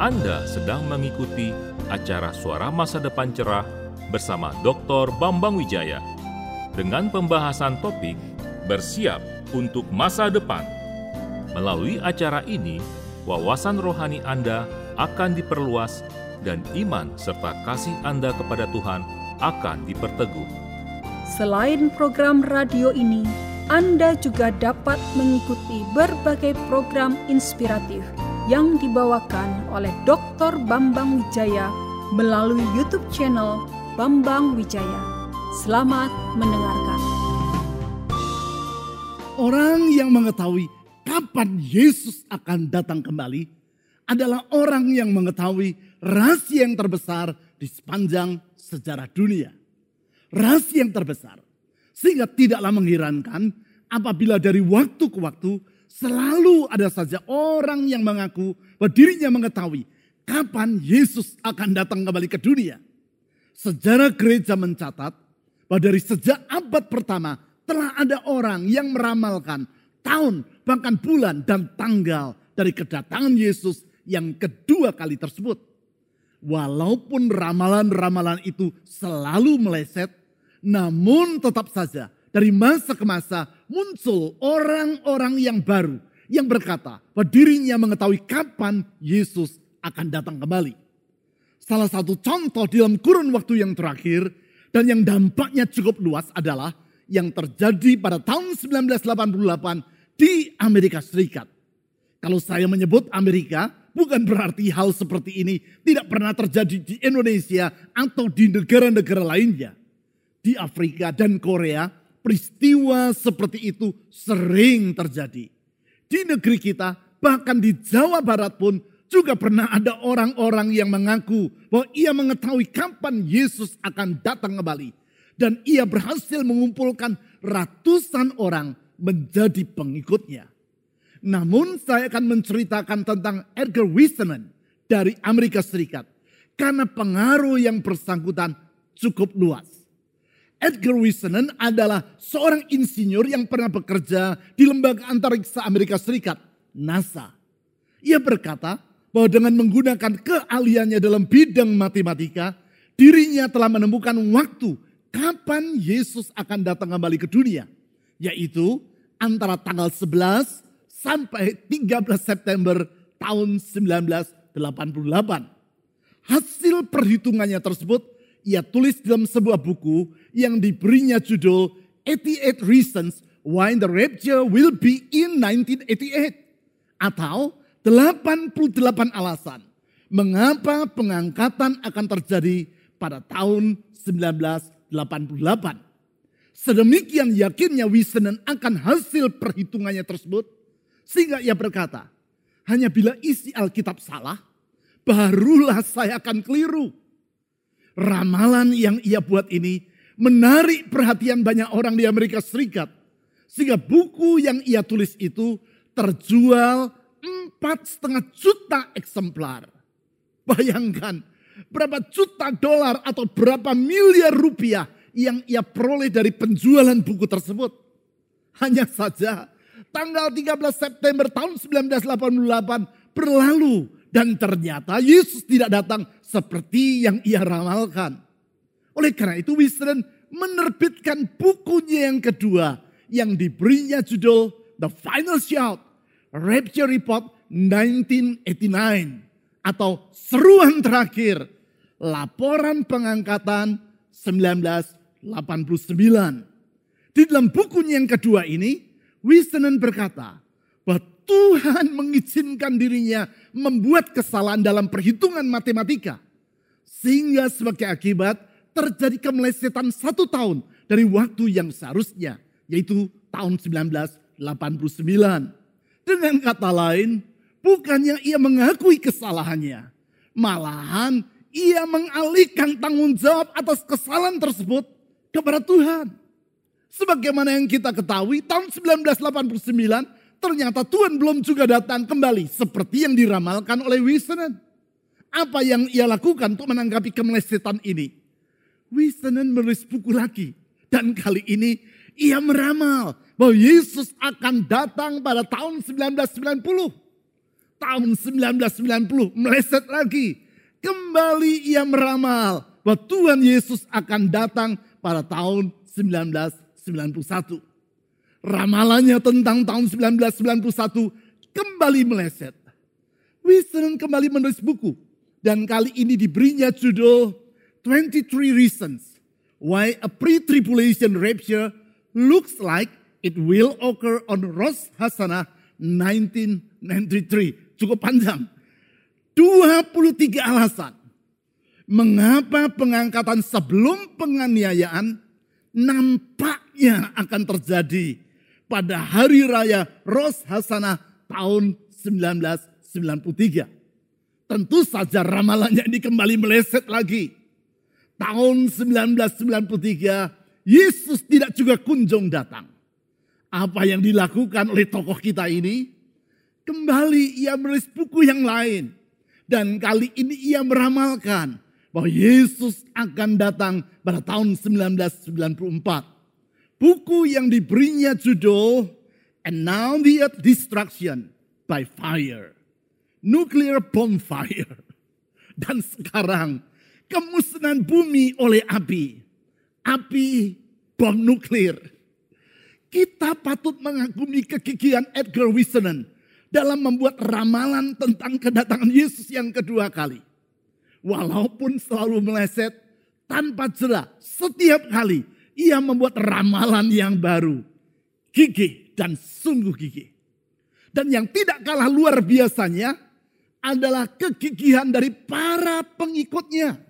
Anda sedang mengikuti acara Suara Masa Depan Cerah bersama Dr. Bambang Wijaya dengan pembahasan topik Bersiap untuk Masa Depan. Melalui acara ini, wawasan rohani Anda akan diperluas dan iman serta kasih Anda kepada Tuhan akan diperteguh. Selain program radio ini, Anda juga dapat mengikuti berbagai program inspiratif yang dibawakan oleh Dr. Bambang Wijaya melalui YouTube channel Bambang Wijaya. Selamat mendengarkan. Orang yang mengetahui kapan Yesus akan datang kembali adalah orang yang mengetahui rahasia yang terbesar di sepanjang sejarah dunia. Rahasia yang terbesar. Sehingga tidaklah mengherankan apabila dari waktu ke waktu Selalu ada saja orang yang mengaku bahwa dirinya mengetahui kapan Yesus akan datang kembali ke dunia. Sejarah gereja mencatat bahwa dari sejak abad pertama telah ada orang yang meramalkan tahun, bahkan bulan dan tanggal dari kedatangan Yesus yang kedua kali tersebut. Walaupun ramalan-ramalan itu selalu meleset, namun tetap saja dari masa ke masa muncul orang-orang yang baru yang berkata bahwa dirinya mengetahui kapan Yesus akan datang kembali. Salah satu contoh dalam kurun waktu yang terakhir dan yang dampaknya cukup luas adalah yang terjadi pada tahun 1988 di Amerika Serikat. Kalau saya menyebut Amerika, bukan berarti hal seperti ini tidak pernah terjadi di Indonesia atau di negara-negara lainnya. Di Afrika dan Korea, peristiwa seperti itu sering terjadi. Di negeri kita, bahkan di Jawa Barat pun juga pernah ada orang-orang yang mengaku bahwa ia mengetahui kapan Yesus akan datang kembali. Dan ia berhasil mengumpulkan ratusan orang menjadi pengikutnya. Namun saya akan menceritakan tentang Edgar Wiseman dari Amerika Serikat. Karena pengaruh yang bersangkutan cukup luas. Edgar Wiseman adalah seorang insinyur yang pernah bekerja di lembaga antariksa Amerika Serikat, NASA. Ia berkata bahwa dengan menggunakan keahliannya dalam bidang matematika, dirinya telah menemukan waktu kapan Yesus akan datang kembali ke dunia, yaitu antara tanggal 11 sampai 13 September tahun 1988. Hasil perhitungannya tersebut ia tulis dalam sebuah buku yang diberinya judul 88 Reasons Why the Rapture Will Be in 1988 atau 88 alasan mengapa pengangkatan akan terjadi pada tahun 1988. Sedemikian yakinnya Wiseman akan hasil perhitungannya tersebut sehingga ia berkata, hanya bila isi Alkitab salah, barulah saya akan keliru. Ramalan yang ia buat ini menarik perhatian banyak orang di Amerika Serikat. Sehingga buku yang ia tulis itu terjual empat setengah juta eksemplar. Bayangkan berapa juta dolar atau berapa miliar rupiah yang ia peroleh dari penjualan buku tersebut. Hanya saja tanggal 13 September tahun 1988 berlalu dan ternyata Yesus tidak datang seperti yang ia ramalkan. Oleh karena itu Wisden menerbitkan bukunya yang kedua yang diberinya judul The Final Shout, Rapture Report 1989 atau seruan terakhir, laporan pengangkatan 1989. Di dalam bukunya yang kedua ini, Wisden berkata Tuhan mengizinkan dirinya membuat kesalahan dalam perhitungan matematika. Sehingga sebagai akibat terjadi kemelesetan satu tahun dari waktu yang seharusnya. Yaitu tahun 1989. Dengan kata lain, bukannya ia mengakui kesalahannya. Malahan ia mengalihkan tanggung jawab atas kesalahan tersebut kepada Tuhan. Sebagaimana yang kita ketahui tahun 1989 ternyata Tuhan belum juga datang kembali seperti yang diramalkan oleh Wisenan. Apa yang ia lakukan untuk menanggapi kemelesetan ini? Wisenan menulis buku lagi. Dan kali ini ia meramal bahwa Yesus akan datang pada tahun 1990. tahun 1990 meleset lagi. Kembali ia meramal bahwa Tuhan Yesus akan datang pada tahun 1991. Ramalannya tentang tahun 1991 kembali meleset. Wilson kembali menulis buku dan kali ini diberinya judul 23 Reasons Why a Pre-Tribulation Rapture Looks Like It Will Occur on Rosh Hashanah 1993. Cukup panjang. 23 alasan mengapa pengangkatan sebelum penganiayaan nampaknya akan terjadi pada hari raya Rosh Hasanah tahun 1993. Tentu saja ramalannya ini kembali meleset lagi. Tahun 1993 Yesus tidak juga kunjung datang. Apa yang dilakukan oleh tokoh kita ini? Kembali ia menulis buku yang lain. Dan kali ini ia meramalkan bahwa Yesus akan datang pada tahun 1994. Buku yang diberinya judul And Now the Earth Destruction by Fire. Nuclear Bonfire. Dan sekarang kemusnahan bumi oleh api. Api bom nuklir. Kita patut mengagumi kegigihan Edgar Whitson dalam membuat ramalan tentang kedatangan Yesus yang kedua kali walaupun selalu meleset tanpa jera setiap kali ia membuat ramalan yang baru. Gigih dan sungguh gigih. Dan yang tidak kalah luar biasanya adalah kegigihan dari para pengikutnya.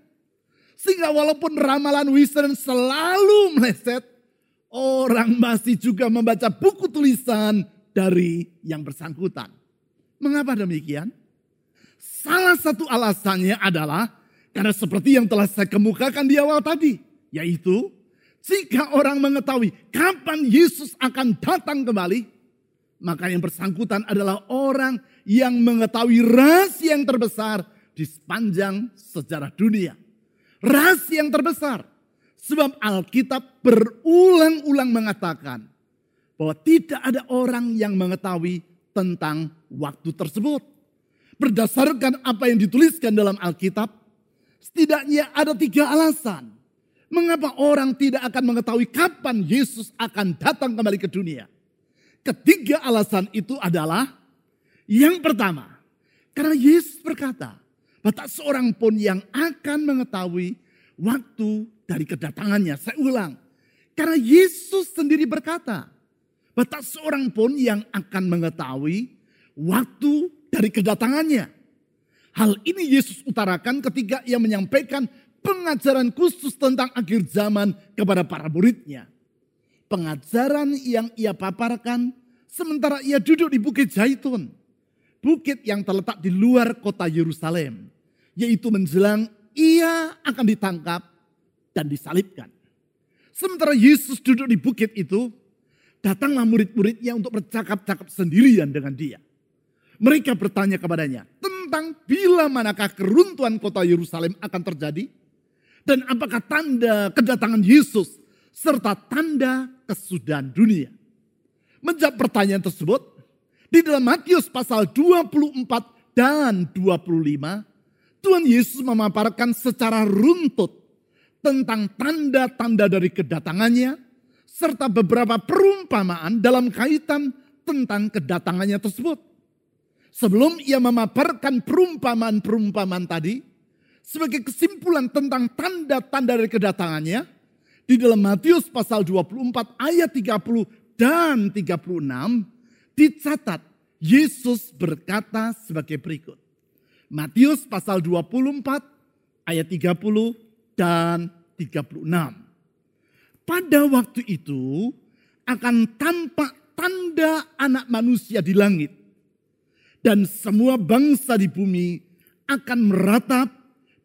Sehingga walaupun ramalan Wisden selalu meleset, orang masih juga membaca buku tulisan dari yang bersangkutan. Mengapa demikian? Salah satu alasannya adalah karena seperti yang telah saya kemukakan di awal tadi, yaitu jika orang mengetahui kapan Yesus akan datang kembali, maka yang bersangkutan adalah orang yang mengetahui rahasia yang terbesar di sepanjang sejarah dunia. Rahasia yang terbesar. Sebab Alkitab berulang-ulang mengatakan bahwa tidak ada orang yang mengetahui tentang waktu tersebut berdasarkan apa yang dituliskan dalam Alkitab, setidaknya ada tiga alasan. Mengapa orang tidak akan mengetahui kapan Yesus akan datang kembali ke dunia? Ketiga alasan itu adalah yang pertama, karena Yesus berkata, bahwa tak seorang pun yang akan mengetahui waktu dari kedatangannya. Saya ulang, karena Yesus sendiri berkata, bahwa tak seorang pun yang akan mengetahui waktu dari kedatangannya. Hal ini Yesus utarakan ketika ia menyampaikan pengajaran khusus tentang akhir zaman kepada para muridnya. Pengajaran yang ia paparkan sementara ia duduk di Bukit Zaitun. Bukit yang terletak di luar kota Yerusalem. Yaitu menjelang ia akan ditangkap dan disalibkan. Sementara Yesus duduk di bukit itu, datanglah murid-muridnya untuk bercakap-cakap sendirian dengan dia. Mereka bertanya kepadanya tentang bila manakah keruntuhan kota Yerusalem akan terjadi dan apakah tanda kedatangan Yesus serta tanda kesudahan dunia. Menjawab pertanyaan tersebut, di dalam Matius pasal 24 dan 25, Tuhan Yesus memaparkan secara runtut tentang tanda-tanda dari kedatangannya, serta beberapa perumpamaan dalam kaitan tentang kedatangannya tersebut. Sebelum ia memaparkan perumpamaan-perumpamaan tadi, sebagai kesimpulan tentang tanda-tanda dari kedatangannya, di dalam Matius pasal 24 ayat 30 dan 36, dicatat Yesus berkata sebagai berikut. Matius pasal 24 ayat 30 dan 36. Pada waktu itu akan tampak tanda anak manusia di langit dan semua bangsa di bumi akan meratap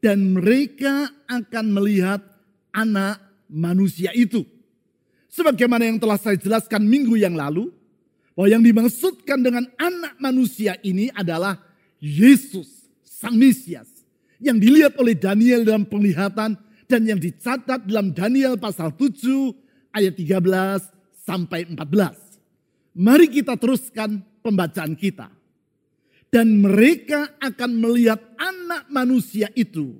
dan mereka akan melihat anak manusia itu. Sebagaimana yang telah saya jelaskan minggu yang lalu, bahwa yang dimaksudkan dengan anak manusia ini adalah Yesus, Sang Mesias. Yang dilihat oleh Daniel dalam penglihatan dan yang dicatat dalam Daniel pasal 7 ayat 13 sampai 14. Mari kita teruskan pembacaan kita. Dan mereka akan melihat anak manusia itu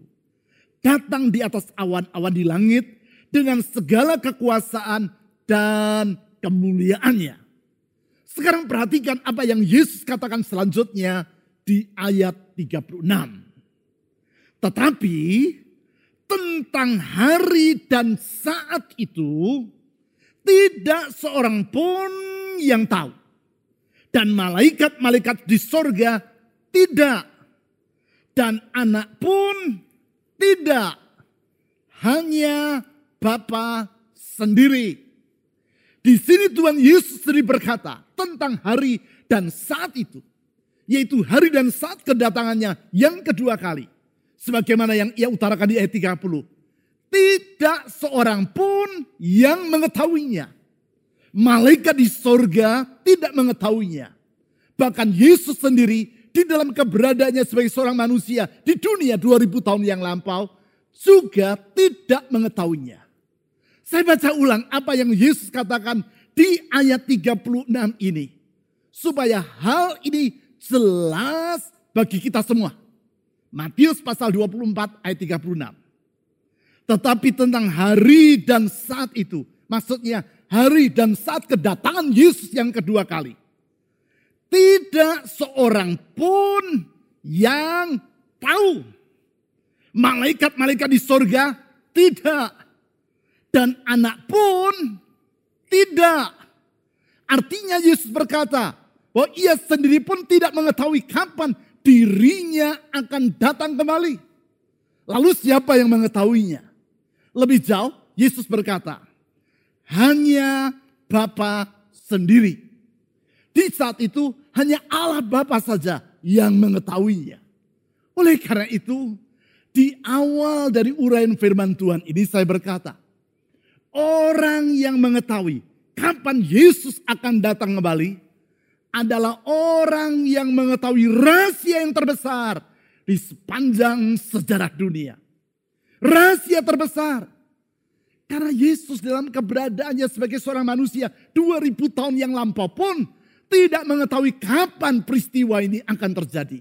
datang di atas awan-awan di langit dengan segala kekuasaan dan kemuliaannya. Sekarang perhatikan apa yang Yesus katakan selanjutnya di ayat 36. Tetapi tentang hari dan saat itu tidak seorang pun yang tahu. Dan malaikat-malaikat di sorga tidak. Dan anak pun tidak. Hanya Bapa sendiri. Di sini Tuhan Yesus sendiri berkata tentang hari dan saat itu. Yaitu hari dan saat kedatangannya yang kedua kali. Sebagaimana yang ia utarakan di ayat 30. Tidak seorang pun yang mengetahuinya. Malaikat di sorga tidak mengetahuinya. Bahkan Yesus sendiri di dalam keberadaannya sebagai seorang manusia di dunia 2000 tahun yang lampau juga tidak mengetahuinya. Saya baca ulang apa yang Yesus katakan di ayat 36 ini. Supaya hal ini jelas bagi kita semua. Matius pasal 24 ayat 36. Tetapi tentang hari dan saat itu. Maksudnya hari dan saat kedatangan Yesus yang kedua kali. Tidak seorang pun yang tahu. Malaikat-malaikat di sorga tidak dan anak pun tidak. Artinya Yesus berkata bahwa ia sendiri pun tidak mengetahui kapan dirinya akan datang kembali. Lalu siapa yang mengetahuinya? Lebih jauh Yesus berkata, hanya Bapa sendiri. Di saat itu hanya Allah Bapa saja yang mengetahuinya. Oleh karena itu, di awal dari uraian firman Tuhan ini saya berkata, Orang yang mengetahui kapan Yesus akan datang kembali adalah orang yang mengetahui rahasia yang terbesar di sepanjang sejarah dunia. Rahasia terbesar. Karena Yesus dalam keberadaannya sebagai seorang manusia 2000 tahun yang lampau pun tidak mengetahui kapan peristiwa ini akan terjadi.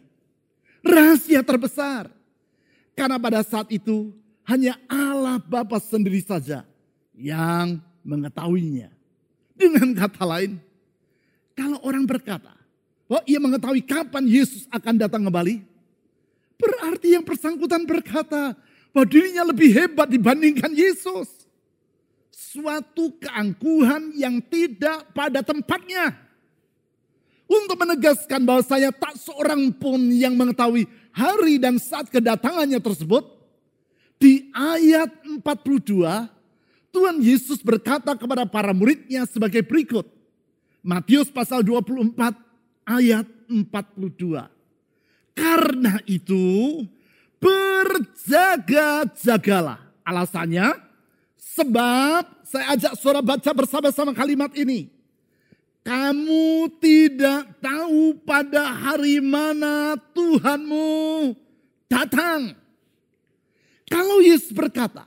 Rahasia terbesar. Karena pada saat itu hanya Allah Bapa sendiri saja yang mengetahuinya. Dengan kata lain, kalau orang berkata bahwa ia mengetahui kapan Yesus akan datang kembali, berarti yang bersangkutan berkata bahwa dirinya lebih hebat dibandingkan Yesus. Suatu keangkuhan yang tidak pada tempatnya. Untuk menegaskan bahwa saya tak seorang pun yang mengetahui hari dan saat kedatangannya tersebut. Di ayat 42 Tuhan Yesus berkata kepada para muridnya sebagai berikut. Matius pasal 24 ayat 42. Karena itu berjaga-jagalah. Alasannya sebab saya ajak suara baca bersama-sama kalimat ini. Kamu tidak tahu pada hari mana Tuhanmu datang. Kalau Yesus berkata,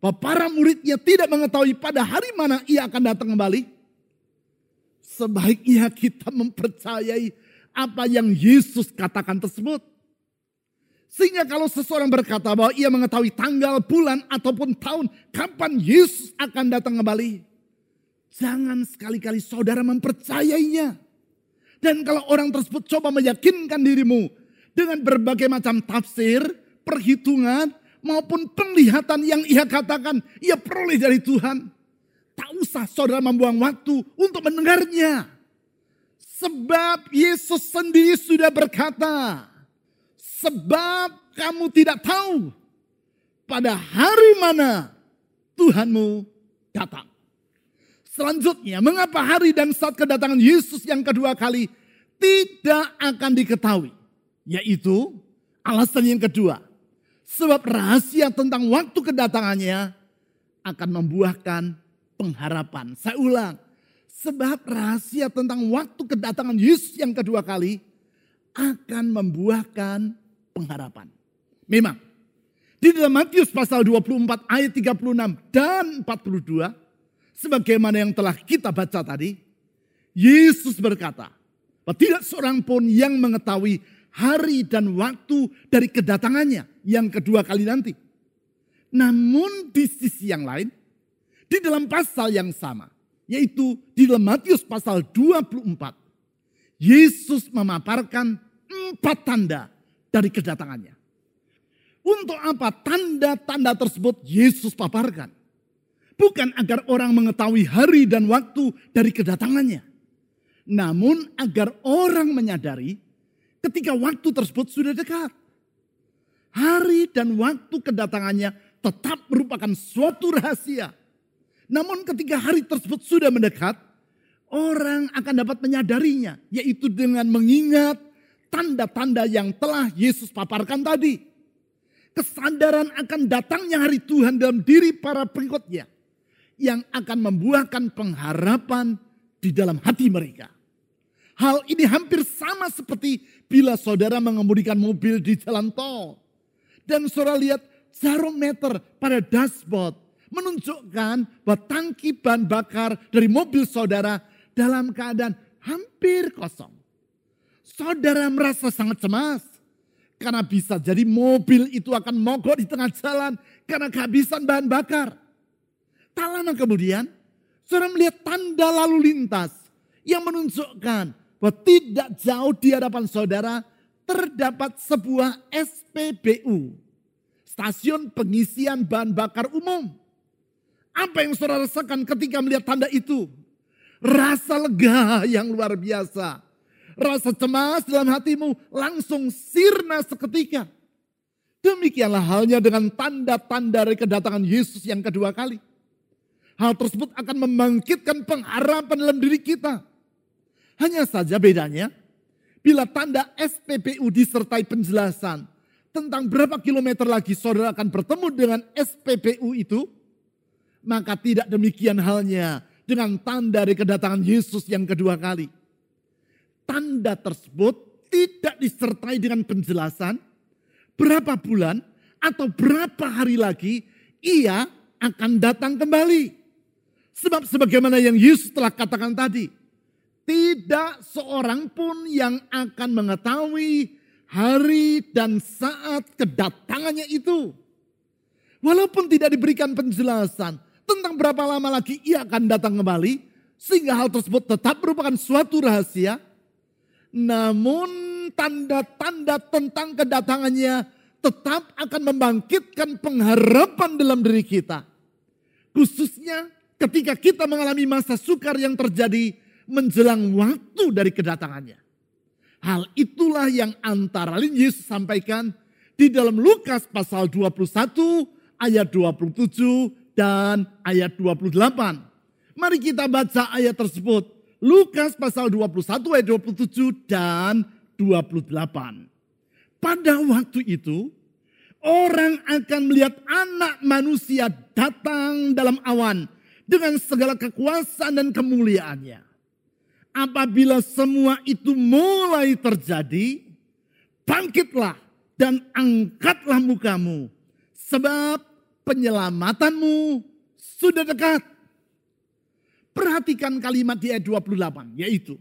bahwa para muridnya tidak mengetahui pada hari mana ia akan datang kembali. Sebaiknya kita mempercayai apa yang Yesus katakan tersebut. Sehingga kalau seseorang berkata bahwa ia mengetahui tanggal, bulan, ataupun tahun kapan Yesus akan datang kembali. Jangan sekali-kali saudara mempercayainya. Dan kalau orang tersebut coba meyakinkan dirimu dengan berbagai macam tafsir, perhitungan, maupun penglihatan yang ia katakan ia peroleh dari Tuhan. Tak usah saudara membuang waktu untuk mendengarnya. Sebab Yesus sendiri sudah berkata, sebab kamu tidak tahu pada hari mana Tuhanmu datang. Selanjutnya, mengapa hari dan saat kedatangan Yesus yang kedua kali tidak akan diketahui? Yaitu alasan yang kedua. Sebab rahasia tentang waktu kedatangannya akan membuahkan pengharapan. Saya ulang. Sebab rahasia tentang waktu kedatangan Yesus yang kedua kali akan membuahkan pengharapan. Memang. Di dalam Matius pasal 24 ayat 36 dan 42. Sebagaimana yang telah kita baca tadi. Yesus berkata. Tidak seorang pun yang mengetahui hari dan waktu dari kedatangannya yang kedua kali nanti. Namun di sisi yang lain, di dalam pasal yang sama, yaitu di dalam Matius pasal 24, Yesus memaparkan empat tanda dari kedatangannya. Untuk apa tanda-tanda tersebut Yesus paparkan? Bukan agar orang mengetahui hari dan waktu dari kedatangannya. Namun agar orang menyadari ketika waktu tersebut sudah dekat. Hari dan waktu kedatangannya tetap merupakan suatu rahasia. Namun ketika hari tersebut sudah mendekat, orang akan dapat menyadarinya. Yaitu dengan mengingat tanda-tanda yang telah Yesus paparkan tadi. Kesadaran akan datangnya hari Tuhan dalam diri para pengikutnya. Yang akan membuahkan pengharapan di dalam hati mereka. Hal ini hampir sama seperti bila saudara mengemudikan mobil di jalan tol. Dan saudara lihat jarum meter pada dashboard menunjukkan bahwa tangki bahan bakar dari mobil saudara dalam keadaan hampir kosong. Saudara merasa sangat cemas karena bisa jadi mobil itu akan mogok di tengah jalan karena kehabisan bahan bakar. Tak lama kemudian, saudara melihat tanda lalu lintas yang menunjukkan bahwa tidak jauh di hadapan saudara terdapat sebuah SPBU. Stasiun pengisian bahan bakar umum. Apa yang saudara rasakan ketika melihat tanda itu? Rasa lega yang luar biasa. Rasa cemas dalam hatimu langsung sirna seketika. Demikianlah halnya dengan tanda-tanda dari kedatangan Yesus yang kedua kali. Hal tersebut akan membangkitkan pengharapan dalam diri kita hanya saja bedanya, bila tanda SPBU disertai penjelasan tentang berapa kilometer lagi saudara akan bertemu dengan SPBU itu, maka tidak demikian halnya dengan tanda dari kedatangan Yesus yang kedua kali. Tanda tersebut tidak disertai dengan penjelasan berapa bulan atau berapa hari lagi ia akan datang kembali. Sebab sebagaimana yang Yesus telah katakan tadi, tidak seorang pun yang akan mengetahui hari dan saat kedatangannya itu. Walaupun tidak diberikan penjelasan tentang berapa lama lagi ia akan datang kembali, sehingga hal tersebut tetap merupakan suatu rahasia. Namun tanda-tanda tentang kedatangannya tetap akan membangkitkan pengharapan dalam diri kita. Khususnya ketika kita mengalami masa sukar yang terjadi menjelang waktu dari kedatangannya. Hal itulah yang antara lain Yesus sampaikan di dalam Lukas pasal 21 ayat 27 dan ayat 28. Mari kita baca ayat tersebut. Lukas pasal 21 ayat 27 dan 28. Pada waktu itu orang akan melihat anak manusia datang dalam awan dengan segala kekuasaan dan kemuliaannya apabila semua itu mulai terjadi, bangkitlah dan angkatlah mukamu. Sebab penyelamatanmu sudah dekat. Perhatikan kalimat di ayat 28, yaitu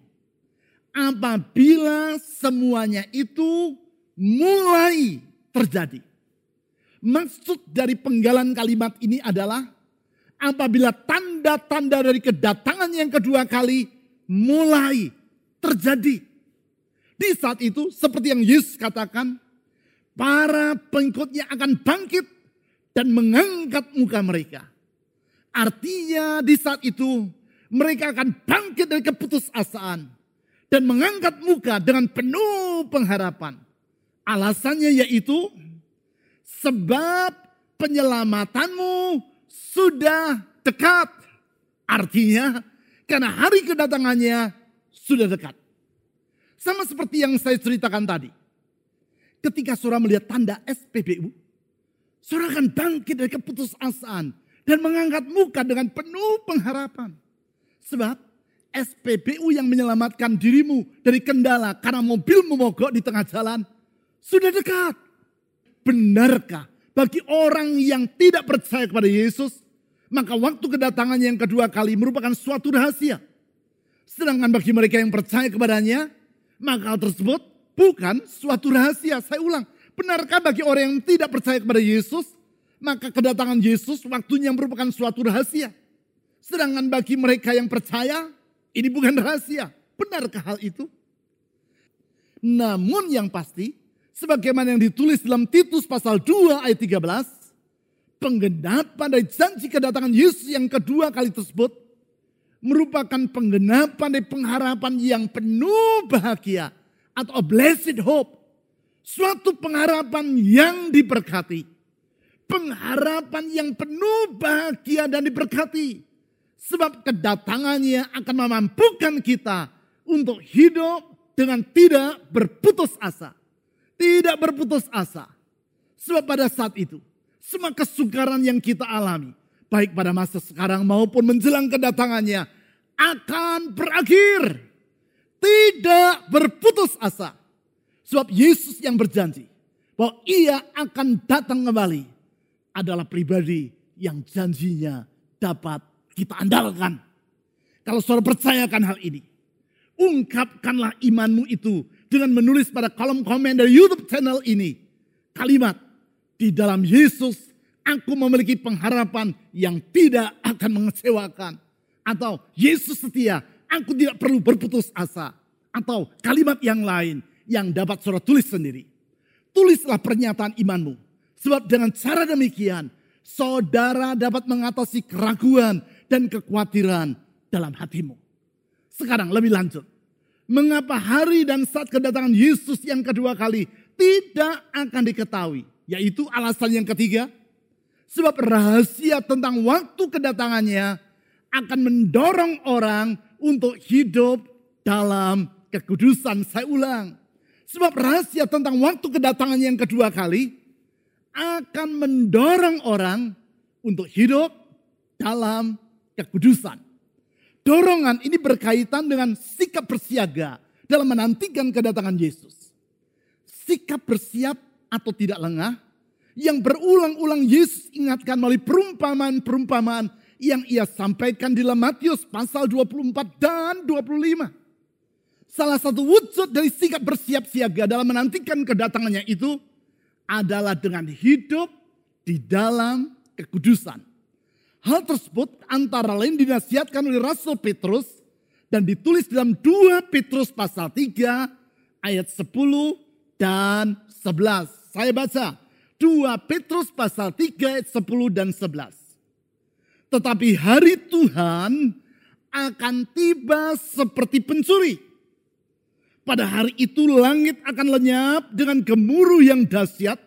apabila semuanya itu mulai terjadi. Maksud dari penggalan kalimat ini adalah apabila tanda-tanda dari kedatangan yang kedua kali mulai terjadi. Di saat itu seperti yang Yesus katakan, para pengikutnya akan bangkit dan mengangkat muka mereka. Artinya di saat itu mereka akan bangkit dari keputusasaan dan mengangkat muka dengan penuh pengharapan. Alasannya yaitu sebab penyelamatanmu sudah dekat. Artinya karena hari kedatangannya sudah dekat. Sama seperti yang saya ceritakan tadi. Ketika saudara melihat tanda SPBU, saudara akan bangkit dari keputusasaan dan mengangkat muka dengan penuh pengharapan. Sebab SPBU yang menyelamatkan dirimu dari kendala karena mobil memogok di tengah jalan sudah dekat. Benarkah bagi orang yang tidak percaya kepada Yesus maka waktu kedatangan yang kedua kali merupakan suatu rahasia. Sedangkan bagi mereka yang percaya kepadanya, maka hal tersebut bukan suatu rahasia. Saya ulang, benarkah bagi orang yang tidak percaya kepada Yesus, maka kedatangan Yesus waktunya merupakan suatu rahasia. Sedangkan bagi mereka yang percaya, ini bukan rahasia. Benarkah hal itu? Namun yang pasti, sebagaimana yang ditulis dalam Titus pasal 2 ayat 13, penggenapan dari janji kedatangan Yesus yang kedua kali tersebut merupakan penggenapan dari pengharapan yang penuh bahagia atau a blessed hope. Suatu pengharapan yang diberkati. Pengharapan yang penuh bahagia dan diberkati. Sebab kedatangannya akan memampukan kita untuk hidup dengan tidak berputus asa. Tidak berputus asa. Sebab pada saat itu, semua kesukaran yang kita alami, baik pada masa sekarang maupun menjelang kedatangannya, akan berakhir. Tidak berputus asa. Sebab Yesus yang berjanji bahwa ia akan datang kembali adalah pribadi yang janjinya dapat kita andalkan. Kalau saudara percayakan hal ini, ungkapkanlah imanmu itu dengan menulis pada kolom komen dari YouTube channel ini kalimat di dalam Yesus aku memiliki pengharapan yang tidak akan mengecewakan atau Yesus setia aku tidak perlu berputus asa. Atau kalimat yang lain yang dapat saudara tulis sendiri. Tulislah pernyataan imanmu. Sebab dengan cara demikian, saudara dapat mengatasi keraguan dan kekhawatiran dalam hatimu. Sekarang lebih lanjut. Mengapa hari dan saat kedatangan Yesus yang kedua kali tidak akan diketahui? Yaitu alasan yang ketiga. Sebab rahasia tentang waktu kedatangannya akan mendorong orang untuk hidup dalam kekudusan. Saya ulang. Sebab rahasia tentang waktu kedatangan yang kedua kali akan mendorong orang untuk hidup dalam kekudusan. Dorongan ini berkaitan dengan sikap bersiaga dalam menantikan kedatangan Yesus. Sikap bersiap atau tidak lengah yang berulang-ulang Yesus ingatkan melalui perumpamaan-perumpamaan yang ia sampaikan di dalam Matius pasal 24 dan 25. Salah satu wujud dari sikap bersiap siaga dalam menantikan kedatangannya itu adalah dengan hidup di dalam kekudusan. Hal tersebut antara lain dinasihatkan oleh Rasul Petrus dan ditulis dalam 2 Petrus pasal 3 ayat 10 dan 11. Saya baca 2 Petrus pasal 3 ayat 10 dan 11. Tetapi hari Tuhan akan tiba seperti pencuri. Pada hari itu langit akan lenyap dengan gemuruh yang dahsyat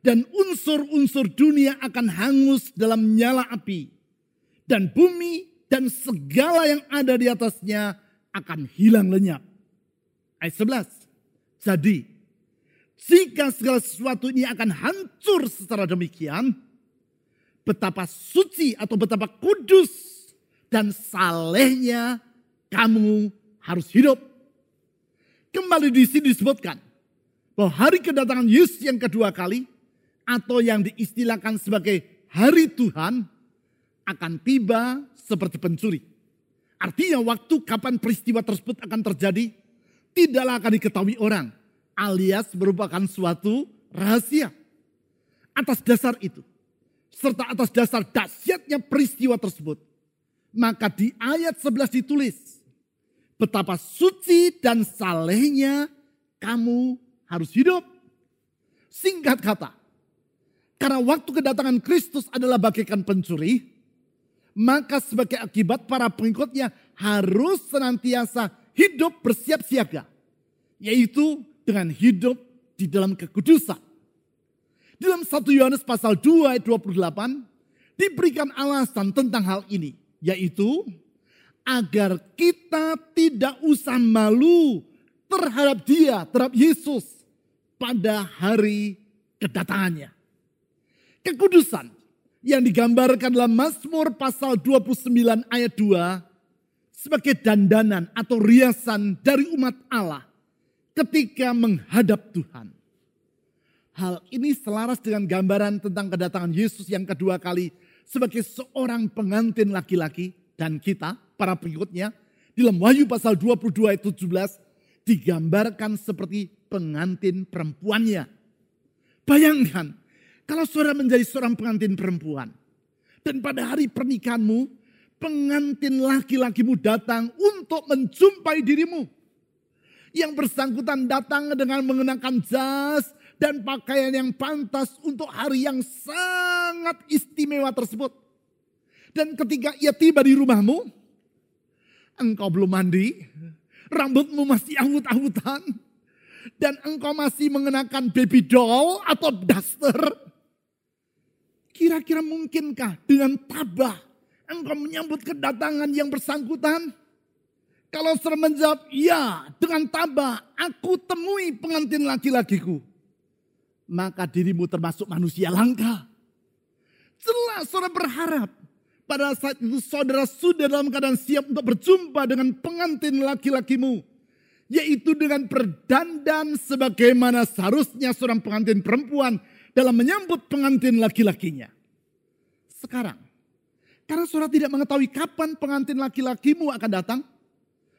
dan unsur-unsur dunia akan hangus dalam nyala api. Dan bumi dan segala yang ada di atasnya akan hilang lenyap. Ayat 11. Jadi, jika segala sesuatu ini akan hancur secara demikian, betapa suci atau betapa kudus dan salehnya kamu harus hidup. Kembali di sini disebutkan bahwa hari kedatangan Yesus yang kedua kali atau yang diistilahkan sebagai hari Tuhan akan tiba seperti pencuri. Artinya waktu kapan peristiwa tersebut akan terjadi tidaklah akan diketahui orang alias merupakan suatu rahasia. Atas dasar itu, serta atas dasar dahsyatnya peristiwa tersebut. Maka di ayat 11 ditulis, betapa suci dan salehnya kamu harus hidup. Singkat kata, karena waktu kedatangan Kristus adalah bagaikan pencuri, maka sebagai akibat para pengikutnya harus senantiasa hidup bersiap siaga. Yaitu dengan hidup di dalam kekudusan. Dalam 1 Yohanes pasal 2 ayat 28 diberikan alasan tentang hal ini. Yaitu agar kita tidak usah malu terhadap dia, terhadap Yesus pada hari kedatangannya. Kekudusan yang digambarkan dalam Mazmur pasal 29 ayat 2 sebagai dandanan atau riasan dari umat Allah ketika menghadap Tuhan. Hal ini selaras dengan gambaran tentang kedatangan Yesus yang kedua kali sebagai seorang pengantin laki-laki dan kita, para pengikutnya, dalam Wahyu pasal 22 ayat 17 digambarkan seperti pengantin perempuannya. Bayangkan, kalau saudara menjadi seorang pengantin perempuan, dan pada hari pernikahanmu, pengantin laki-lakimu datang untuk menjumpai dirimu. Yang bersangkutan datang dengan mengenakan jas dan pakaian yang pantas untuk hari yang sangat istimewa tersebut. Dan ketika ia tiba di rumahmu, engkau belum mandi, rambutmu masih awut-awutan, dan engkau masih mengenakan baby doll atau duster, Kira-kira mungkinkah dengan tabah engkau menyambut kedatangan yang bersangkutan? Kalau saudara menjawab, ya dengan tabah aku temui pengantin laki-lakiku. Maka dirimu termasuk manusia langka. Jelas saudara berharap pada saat itu saudara sudah dalam keadaan siap untuk berjumpa dengan pengantin laki-lakimu. Yaitu dengan berdandan sebagaimana seharusnya seorang pengantin perempuan dalam menyambut pengantin laki-lakinya. Sekarang, karena saudara tidak mengetahui kapan pengantin laki-lakimu akan datang,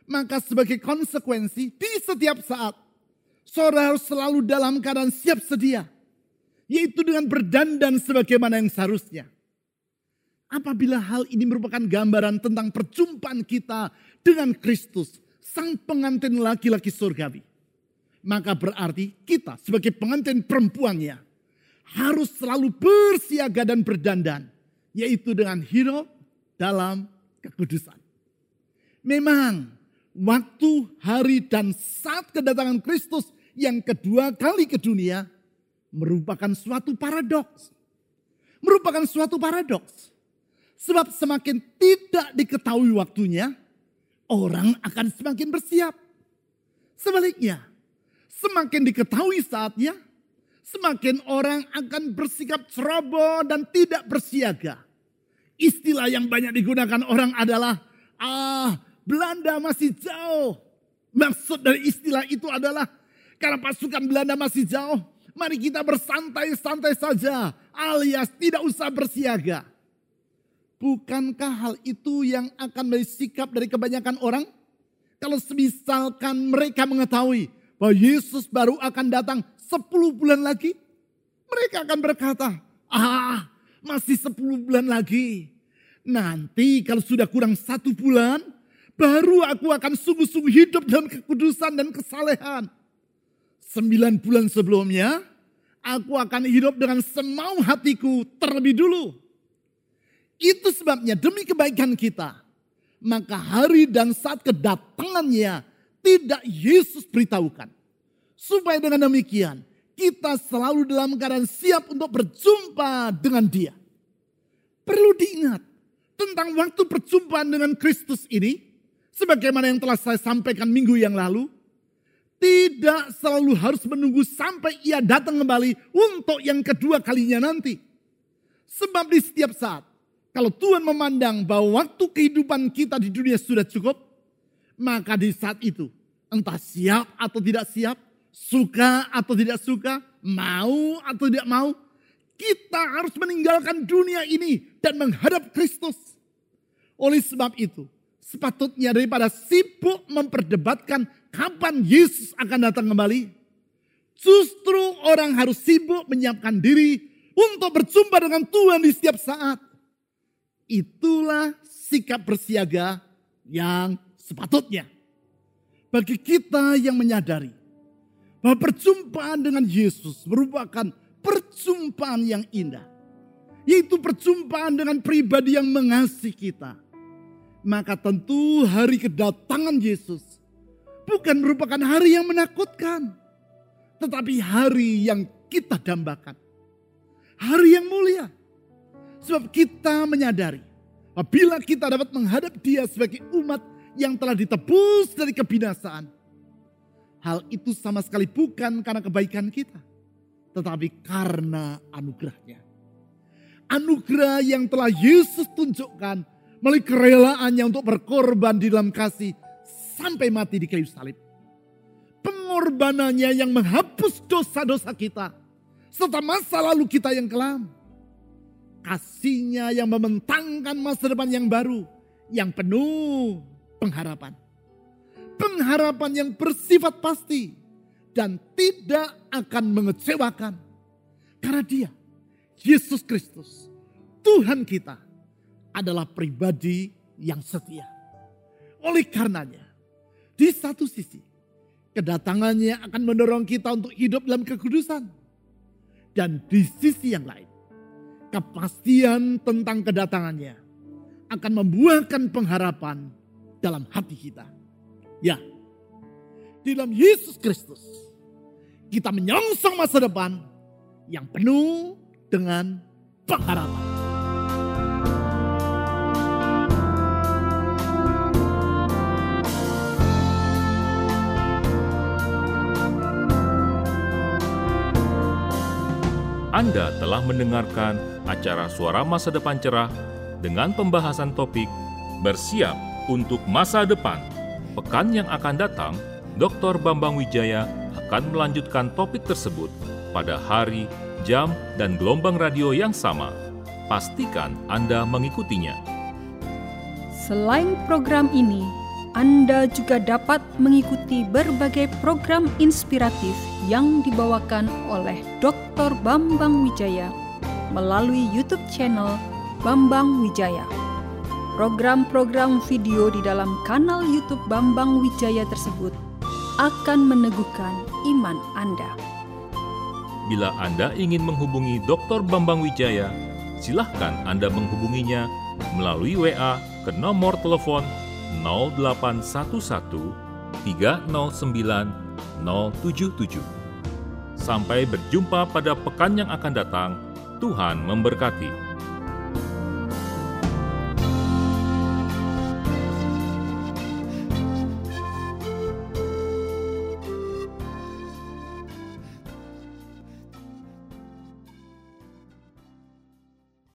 maka sebagai konsekuensi di setiap saat, saudara harus selalu dalam keadaan siap sedia, yaitu dengan berdandan sebagaimana yang seharusnya. Apabila hal ini merupakan gambaran tentang perjumpaan kita dengan Kristus, sang pengantin laki-laki surgawi, maka berarti kita sebagai pengantin perempuannya harus selalu bersiaga dan berdandan. Yaitu dengan hidup dalam kekudusan. Memang waktu, hari, dan saat kedatangan Kristus yang kedua kali ke dunia merupakan suatu paradoks. Merupakan suatu paradoks. Sebab semakin tidak diketahui waktunya, orang akan semakin bersiap. Sebaliknya, semakin diketahui saatnya, semakin orang akan bersikap ceroboh dan tidak bersiaga. Istilah yang banyak digunakan orang adalah, ah Belanda masih jauh. Maksud dari istilah itu adalah, karena pasukan Belanda masih jauh, mari kita bersantai-santai saja alias tidak usah bersiaga. Bukankah hal itu yang akan menjadi sikap dari kebanyakan orang? Kalau misalkan mereka mengetahui bahwa Yesus baru akan datang 10 bulan lagi, mereka akan berkata, ah masih 10 bulan lagi. Nanti kalau sudah kurang satu bulan, baru aku akan sungguh-sungguh hidup dalam kekudusan dan kesalehan. Sembilan bulan sebelumnya, aku akan hidup dengan semau hatiku terlebih dulu. Itu sebabnya demi kebaikan kita, maka hari dan saat kedatangannya tidak Yesus beritahukan Supaya dengan demikian kita selalu dalam keadaan siap untuk berjumpa dengan dia. Perlu diingat tentang waktu perjumpaan dengan Kristus ini. Sebagaimana yang telah saya sampaikan minggu yang lalu. Tidak selalu harus menunggu sampai ia datang kembali untuk yang kedua kalinya nanti. Sebab di setiap saat, kalau Tuhan memandang bahwa waktu kehidupan kita di dunia sudah cukup, maka di saat itu, entah siap atau tidak siap, Suka atau tidak suka, mau atau tidak mau, kita harus meninggalkan dunia ini dan menghadap Kristus. Oleh sebab itu, sepatutnya daripada sibuk memperdebatkan kapan Yesus akan datang kembali, justru orang harus sibuk menyiapkan diri untuk berjumpa dengan Tuhan di setiap saat. Itulah sikap bersiaga yang sepatutnya. Bagi kita yang menyadari bahwa perjumpaan dengan Yesus merupakan perjumpaan yang indah. Yaitu perjumpaan dengan pribadi yang mengasihi kita. Maka tentu hari kedatangan Yesus bukan merupakan hari yang menakutkan. Tetapi hari yang kita dambakan. Hari yang mulia. Sebab kita menyadari apabila kita dapat menghadap dia sebagai umat yang telah ditebus dari kebinasaan Hal itu sama sekali bukan karena kebaikan kita. Tetapi karena anugerahnya. Anugerah yang telah Yesus tunjukkan melalui kerelaannya untuk berkorban di dalam kasih sampai mati di kayu salib. Pengorbanannya yang menghapus dosa-dosa kita. Serta masa lalu kita yang kelam. Kasihnya yang membentangkan masa depan yang baru. Yang penuh pengharapan pengharapan yang bersifat pasti. dan tidak akan mengecewakan. Karena dia, Yesus Kristus, Tuhan kita, adalah pribadi yang setia. Oleh karenanya, di satu sisi, kedatangannya akan mendorong kita untuk hidup dalam kekudusan. Dan di sisi yang lain, kepastian tentang kedatangannya akan membuahkan pengharapan dalam hati kita. Ya, di dalam Yesus Kristus, kita menyongsong masa depan yang penuh dengan pengharapan. Anda telah mendengarkan acara Suara Masa Depan Cerah dengan pembahasan topik Bersiap untuk Masa Depan. Pekan yang akan datang, Dr. Bambang Wijaya akan melanjutkan topik tersebut pada hari, jam, dan gelombang radio yang sama. Pastikan Anda mengikutinya. Selain program ini, Anda juga dapat mengikuti berbagai program inspiratif yang dibawakan oleh Dr. Bambang Wijaya melalui YouTube channel Bambang Wijaya. Program-program video di dalam kanal YouTube Bambang Wijaya tersebut akan meneguhkan iman Anda. Bila Anda ingin menghubungi Dr. Bambang Wijaya, silahkan Anda menghubunginya melalui WA ke nomor telepon 0811 309 077. Sampai berjumpa pada pekan yang akan datang. Tuhan memberkati.